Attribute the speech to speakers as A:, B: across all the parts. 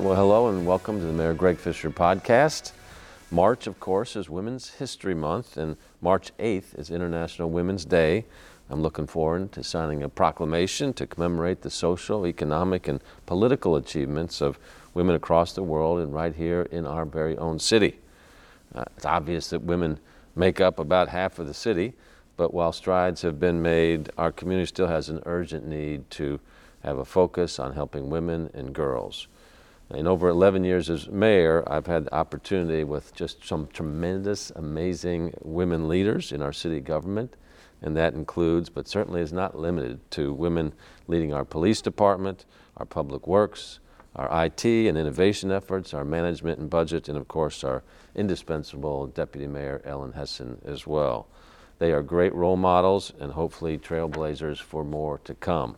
A: Right. Well, hello and welcome to the Mayor Greg Fischer podcast. March, of course, is Women's History Month, and March 8th is International Women's Day. I'm looking forward to signing a proclamation to commemorate the social, economic, and political achievements of women across the world and right here in our very own city. Uh, it's obvious that women make up about half of the city, but while strides have been made, our community still has an urgent need to have a focus on helping women and girls. In over 11 years as mayor, I've had the opportunity with just some tremendous, amazing women leaders in our city government, and that includes, but certainly is not limited to, women leading our police department, our public works, our IT and innovation efforts, our management and budget, and of course our indispensable Deputy Mayor Ellen Hesen as well. They are great role models and hopefully trailblazers for more to come.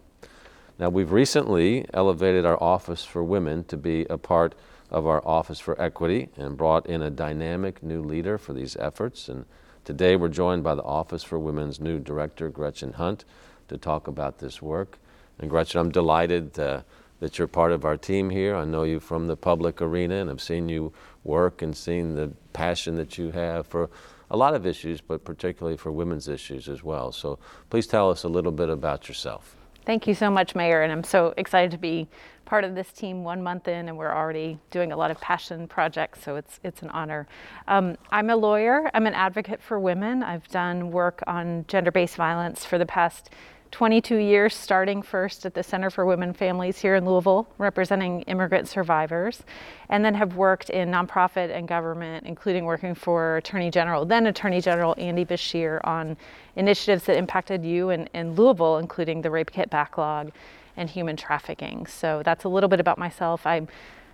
A: Now, we've recently elevated our Office for Women to be a part of our Office for Equity and brought in a dynamic new leader for these efforts. And today we're joined by the Office for Women's new director, Gretchen Hunt, to talk about this work. And Gretchen, I'm delighted uh, that you're part of our team here. I know you from the public arena and I've seen you work and seen the passion that you have for a lot of issues, but particularly for women's issues as well. So please tell us a little bit about yourself.
B: Thank you so much, Mayor, and I'm so excited to be part of this team one month in, and we're already doing a lot of passion projects, so it's it's an honor. Um, I'm a lawyer. I'm an advocate for women. I've done work on gender-based violence for the past 22 years, starting first at the Center for Women Families here in Louisville, representing immigrant survivors, and then have worked in nonprofit and government, including working for Attorney General, then Attorney General Andy Beshear, on initiatives that impacted you in Louisville, including the rape kit backlog and human trafficking. So that's a little bit about myself. I'm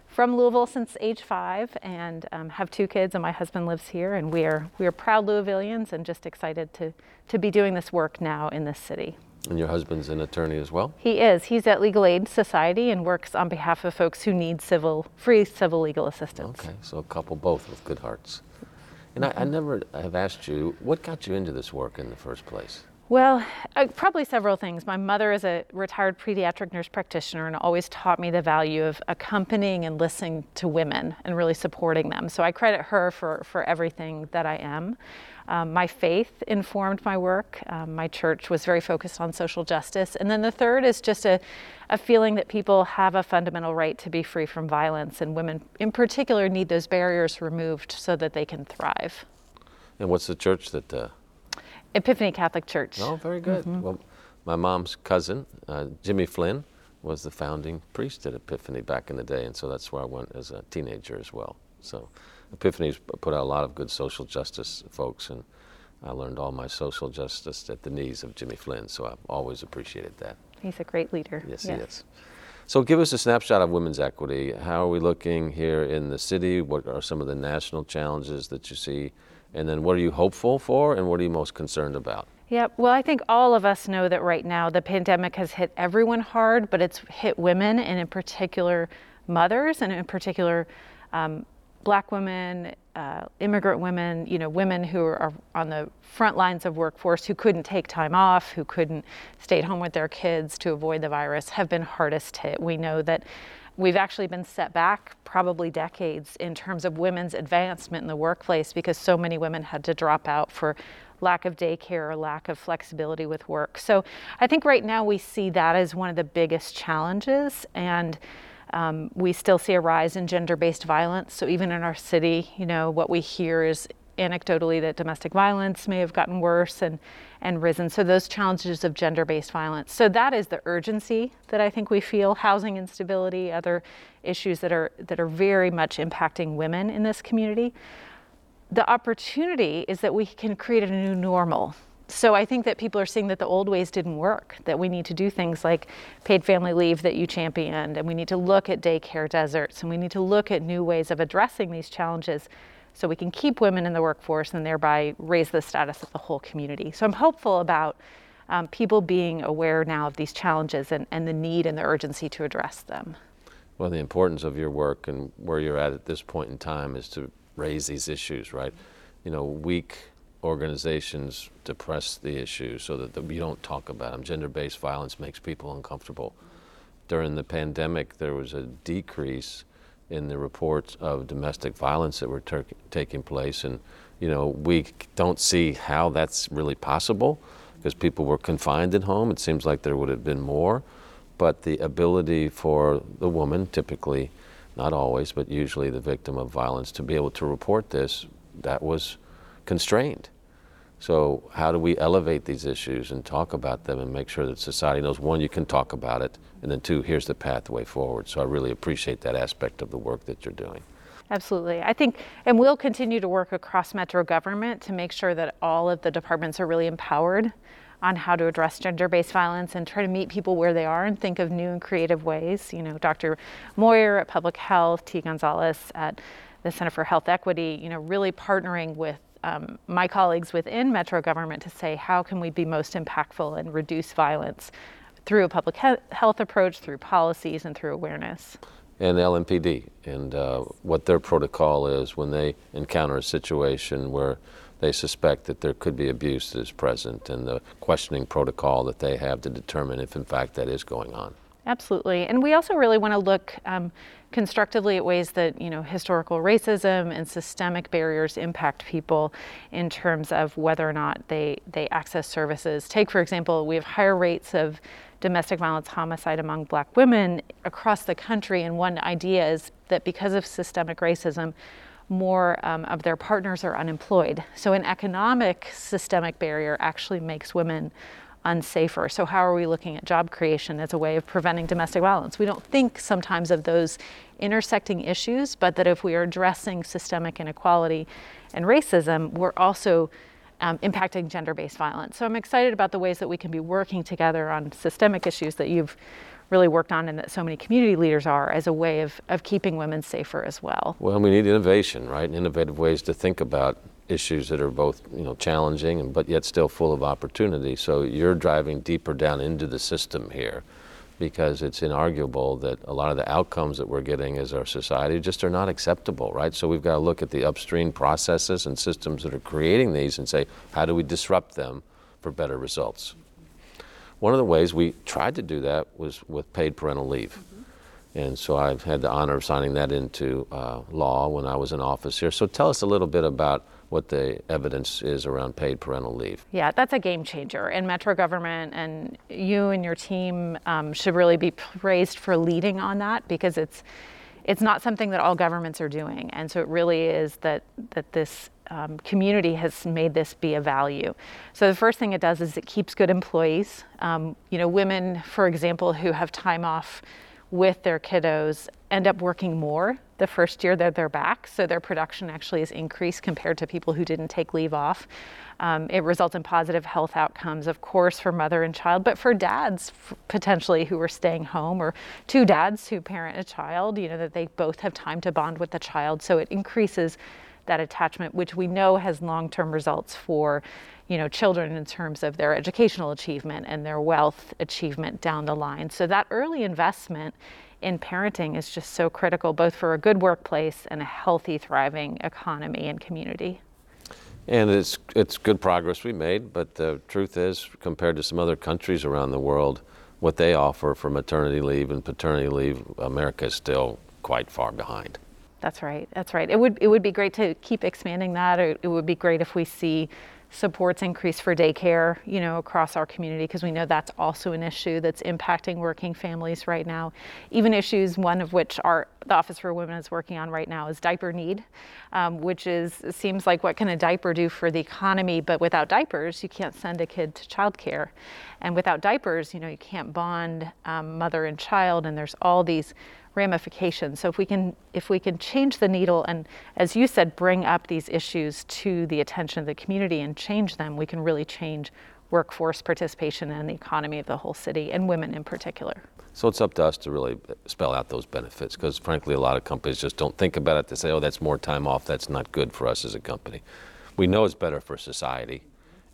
B: from Louisville since age five and um, have two kids, and my husband lives here. And we are we are proud Louisvillians and just excited to to be doing this work now in this city.
A: And your husband's an attorney as well?
B: He is. He's at Legal Aid Society and works on behalf of folks who need civil, free civil legal assistance.
A: Okay, so a couple both with good hearts. And I, I never have asked you, what got you into this work in the first place?
B: Well, uh, probably several things. My mother is a retired pediatric nurse practitioner and always taught me the value of accompanying and listening to women and really supporting them. So I credit her for, for everything that I am. Um, my faith informed my work. Um, my church was very focused on social justice. And then the third is just a, a feeling that people have a fundamental right to be free from violence, and women in particular need those barriers removed so that they can thrive.
A: And what's the church that? Uh...
B: Epiphany Catholic Church.
A: Oh, very good. Mm-hmm. Well, my mom's cousin, uh, Jimmy Flynn, was the founding priest at Epiphany back in the day, and so that's where I went as a teenager as well. So. Epiphany's put out a lot of good social justice folks, and I learned all my social justice at the knees of Jimmy Flynn, so I've always appreciated that.
B: He's a great leader.
A: Yes, yes. he is. So, give us a snapshot of women's equity. How are we looking here in the city? What are some of the national challenges that you see? And then, what are you hopeful for, and what are you most concerned about?
B: Yeah, well, I think all of us know that right now the pandemic has hit everyone hard, but it's hit women, and in particular, mothers, and in particular, um, black women, uh, immigrant women, you know, women who are on the front lines of workforce who couldn't take time off, who couldn't stay at home with their kids to avoid the virus, have been hardest hit. We know that we've actually been set back probably decades in terms of women's advancement in the workplace because so many women had to drop out for lack of daycare or lack of flexibility with work. So I think right now we see that as one of the biggest challenges and um, we still see a rise in gender based violence. So, even in our city, you know, what we hear is anecdotally that domestic violence may have gotten worse and, and risen. So, those challenges of gender based violence. So, that is the urgency that I think we feel housing instability, other issues that are, that are very much impacting women in this community. The opportunity is that we can create a new normal so I think that people are seeing that the old ways didn't work, that we need to do things like paid family leave that you championed, and we need to look at daycare deserts, and we need to look at new ways of addressing these challenges so we can keep women in the workforce and thereby raise the status of the whole community. So I'm hopeful about um, people being aware now of these challenges and, and the need and the urgency to address them.
A: Well, the importance of your work and where you're at at this point in time is to raise these issues, right? You know, weak organizations depress the issue so that the, we don't talk about them. Gender based violence makes people uncomfortable. During the pandemic, there was a decrease in the reports of domestic violence that were ter- taking place. And, you know, we don't see how that's really possible because people were confined at home. It seems like there would have been more. But the ability for the woman, typically, not always, but usually the victim of violence, to be able to report this, that was constrained. So, how do we elevate these issues and talk about them and make sure that society knows one, you can talk about it, and then two, here's the pathway forward. So, I really appreciate that aspect of the work that you're doing.
B: Absolutely. I think, and we'll continue to work across Metro government to make sure that all of the departments are really empowered on how to address gender based violence and try to meet people where they are and think of new and creative ways. You know, Dr. Moyer at Public Health, T. Gonzalez at the Center for Health Equity, you know, really partnering with um, my colleagues within Metro government to say how can we be most impactful and reduce violence through a public he- health approach, through policies, and through awareness.
A: And LMPD and uh, what their protocol is when they encounter a situation where they suspect that there could be abuse that is present and the questioning protocol that they have to determine if in fact that is going on.
B: Absolutely. And we also really want to look um, constructively at ways that, you know, historical racism and systemic barriers impact people in terms of whether or not they, they access services. Take, for example, we have higher rates of domestic violence homicide among black women across the country. And one idea is that because of systemic racism, more um, of their partners are unemployed. So, an economic systemic barrier actually makes women unsafer. So, how are we looking at job creation as a way of preventing domestic violence? We don't think sometimes of those intersecting issues, but that if we are addressing systemic inequality and racism, we're also um, impacting gender based violence. So, I'm excited about the ways that we can be working together on systemic issues that you've really worked on and that so many community leaders are as a way of, of keeping women safer as well.
A: Well, we need innovation, right? Innovative ways to think about issues that are both you know challenging and but yet still full of opportunity. So you're driving deeper down into the system here because it's inarguable that a lot of the outcomes that we're getting as our society just are not acceptable, right? So we've got to look at the upstream processes and systems that are creating these and say, how do we disrupt them for better results? One of the ways we tried to do that was with paid parental leave. Mm-hmm. And so I've had the honor of signing that into uh, law when I was in office here. So tell us a little bit about what the evidence is around paid parental leave.
B: Yeah, that's a game changer. And Metro government and you and your team um, should really be praised for leading on that because it's it's not something that all governments are doing. And so it really is that that this um, community has made this be a value. So the first thing it does is it keeps good employees. Um, you know, women, for example, who have time off with their kiddos end up working more the first year that they're back. So their production actually is increased compared to people who didn't take leave off. Um, it results in positive health outcomes, of course, for mother and child, but for dads f- potentially who are staying home or two dads who parent a child, you know, that they both have time to bond with the child. So it increases that attachment, which we know has long-term results for you know, children in terms of their educational achievement and their wealth achievement down the line. So that early investment in parenting is just so critical, both for a good workplace and a healthy, thriving economy and community.
A: And it's it's good progress we made, but the truth is, compared to some other countries around the world, what they offer for maternity leave and paternity leave, America is still quite far behind.
B: That's right. That's right. It would it would be great to keep expanding that. Or it would be great if we see supports increase for daycare, you know, across our community because we know that's also an issue that's impacting working families right now. Even issues, one of which our the Office for Women is working on right now is diaper need, um, which is seems like what can a diaper do for the economy? But without diapers, you can't send a kid to childcare, and without diapers, you know, you can't bond um, mother and child, and there's all these ramifications. So if we can if we can change the needle and as you said bring up these issues to the attention of the community and change them, we can really change workforce participation and the economy of the whole city and women in particular.
A: So it's up to us to really spell out those benefits because frankly a lot of companies just don't think about it. They say, "Oh, that's more time off. That's not good for us as a company." We know it's better for society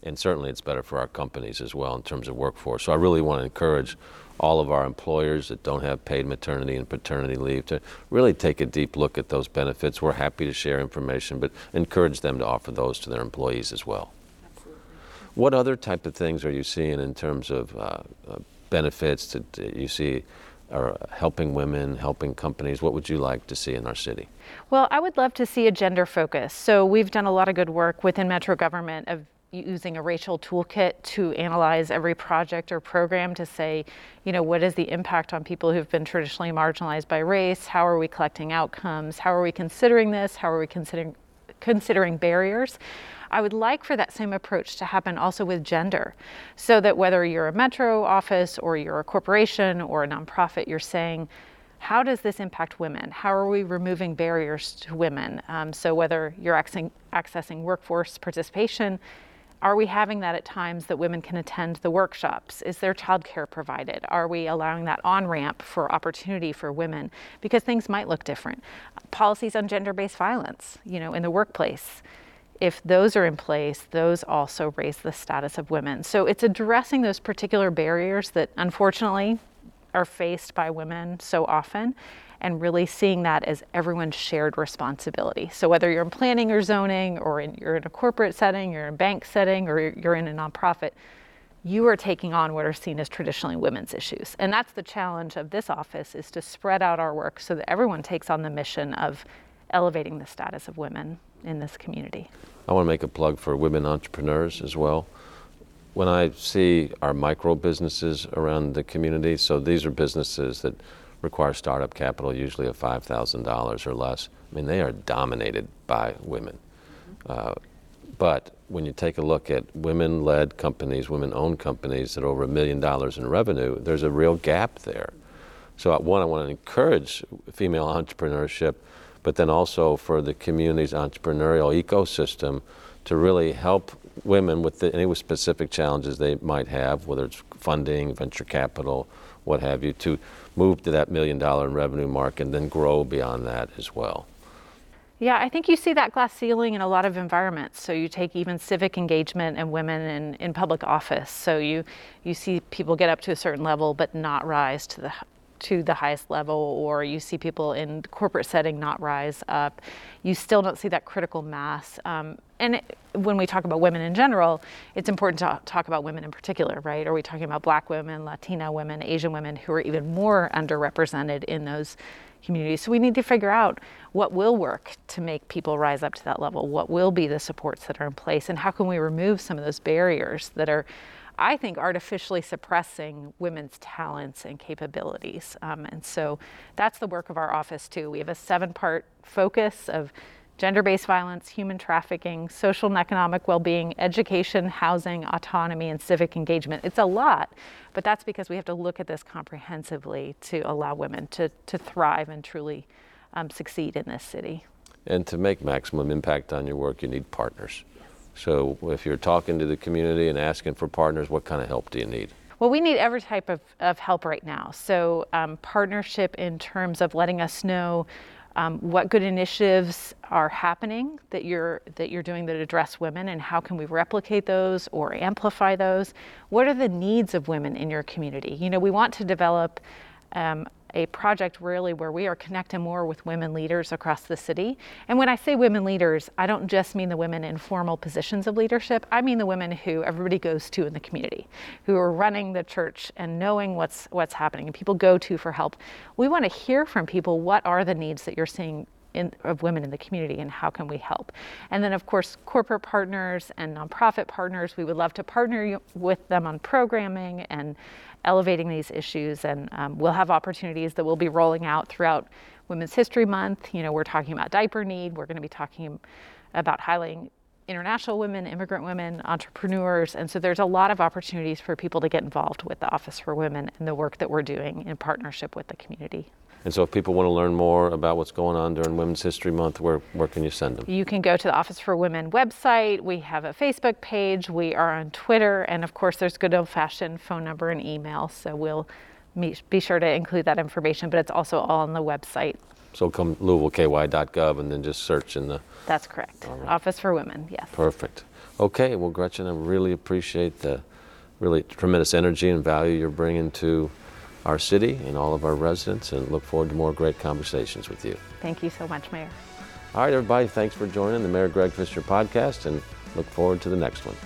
A: and certainly it's better for our companies as well in terms of workforce. So I really want to encourage all of our employers that don't have paid maternity and paternity leave to really take a deep look at those benefits. We're happy to share information, but encourage them to offer those to their employees as well. Absolutely. What other type of things are you seeing in terms of uh, uh, benefits that you see or helping women, helping companies? What would you like to see in our city?
B: Well, I would love to see a gender focus. So we've done a lot of good work within Metro government of using a racial toolkit to analyze every project or program to say, you know, what is the impact on people who've been traditionally marginalized by race? How are we collecting outcomes? How are we considering this? How are we considering considering barriers? I would like for that same approach to happen also with gender, so that whether you're a metro office or you're a corporation or a nonprofit, you're saying, how does this impact women? How are we removing barriers to women? Um, so whether you're accessing, accessing workforce participation, are we having that at times that women can attend the workshops? Is there childcare provided? Are we allowing that on ramp for opportunity for women? Because things might look different. Policies on gender based violence, you know, in the workplace. If those are in place, those also raise the status of women. So it's addressing those particular barriers that unfortunately are faced by women so often and really seeing that as everyone's shared responsibility. So whether you're in planning or zoning, or in, you're in a corporate setting, you're in a bank setting, or you're in a nonprofit, you are taking on what are seen as traditionally women's issues. And that's the challenge of this office is to spread out our work so that everyone takes on the mission of elevating the status of women in this community.
A: I want to make a plug for women entrepreneurs as well. When I see our micro businesses around the community, so these are businesses that require startup capital, usually of $5,000 or less. I mean, they are dominated by women. Uh, but when you take a look at women led companies, women owned companies that are over a million dollars in revenue, there's a real gap there. So, one, I want to encourage female entrepreneurship, but then also for the community's entrepreneurial ecosystem to really help women with the, any specific challenges they might have, whether it's funding, venture capital, what have you, to move to that million dollar in revenue mark and then grow beyond that as well.
B: Yeah, I think you see that glass ceiling in a lot of environments. So you take even civic engagement and women in, in public office. So you you see people get up to a certain level but not rise to the to the highest level, or you see people in corporate setting not rise up. You still don't see that critical mass. Um, and when we talk about women in general, it's important to talk about women in particular, right? Are we talking about black women, Latina women, Asian women who are even more underrepresented in those communities? So we need to figure out what will work to make people rise up to that level. What will be the supports that are in place, and how can we remove some of those barriers that are I think, artificially suppressing women's talents and capabilities. Um, and so that's the work of our office, too. We have a seven part focus of gender based violence, human trafficking, social and economic well being, education, housing, autonomy, and civic engagement. It's a lot, but that's because we have to look at this comprehensively to allow women to, to thrive and truly um, succeed in this city.
A: And to make maximum impact on your work, you need partners. So if you're talking to the community and asking for partners, what kind of help do you need?
B: Well, we need every type of, of help right now. So, um, partnership in terms of letting us know um, what good initiatives are happening that you're that you're doing that address women, and how can we replicate those or amplify those? What are the needs of women in your community? You know, we want to develop um, a project really where we are connecting more with women leaders across the city. And when I say women leaders, I don't just mean the women in formal positions of leadership. I mean the women who everybody goes to in the community, who are running the church and knowing what's what's happening and people go to for help. We want to hear from people what are the needs that you're seeing in, of women in the community and how can we help. And then, of course, corporate partners and nonprofit partners, we would love to partner with them on programming and elevating these issues. And um, we'll have opportunities that we'll be rolling out throughout Women's History Month. You know, we're talking about diaper need, we're going to be talking about highlighting international women, immigrant women, entrepreneurs. And so there's a lot of opportunities for people to get involved with the Office for Women and the work that we're doing in partnership with the community.
A: And so if people want to learn more about what's going on during Women's History Month, where, where can you send them?
B: You can go to the Office for Women website. We have a Facebook page. We are on Twitter. And of course, there's good old fashioned phone number and email. So we'll be sure to include that information, but it's also all on the website.
A: So come LouisvilleKY.gov and then just search in the.
B: That's correct. Right. Office for Women, yes.
A: Perfect. Okay, well, Gretchen, I really appreciate the really tremendous energy and value you're bringing to our city and all of our residents and look forward to more great conversations with you.
B: Thank you so much, Mayor.
A: All right, everybody, thanks for joining the Mayor Greg Fischer podcast and look forward to the next one.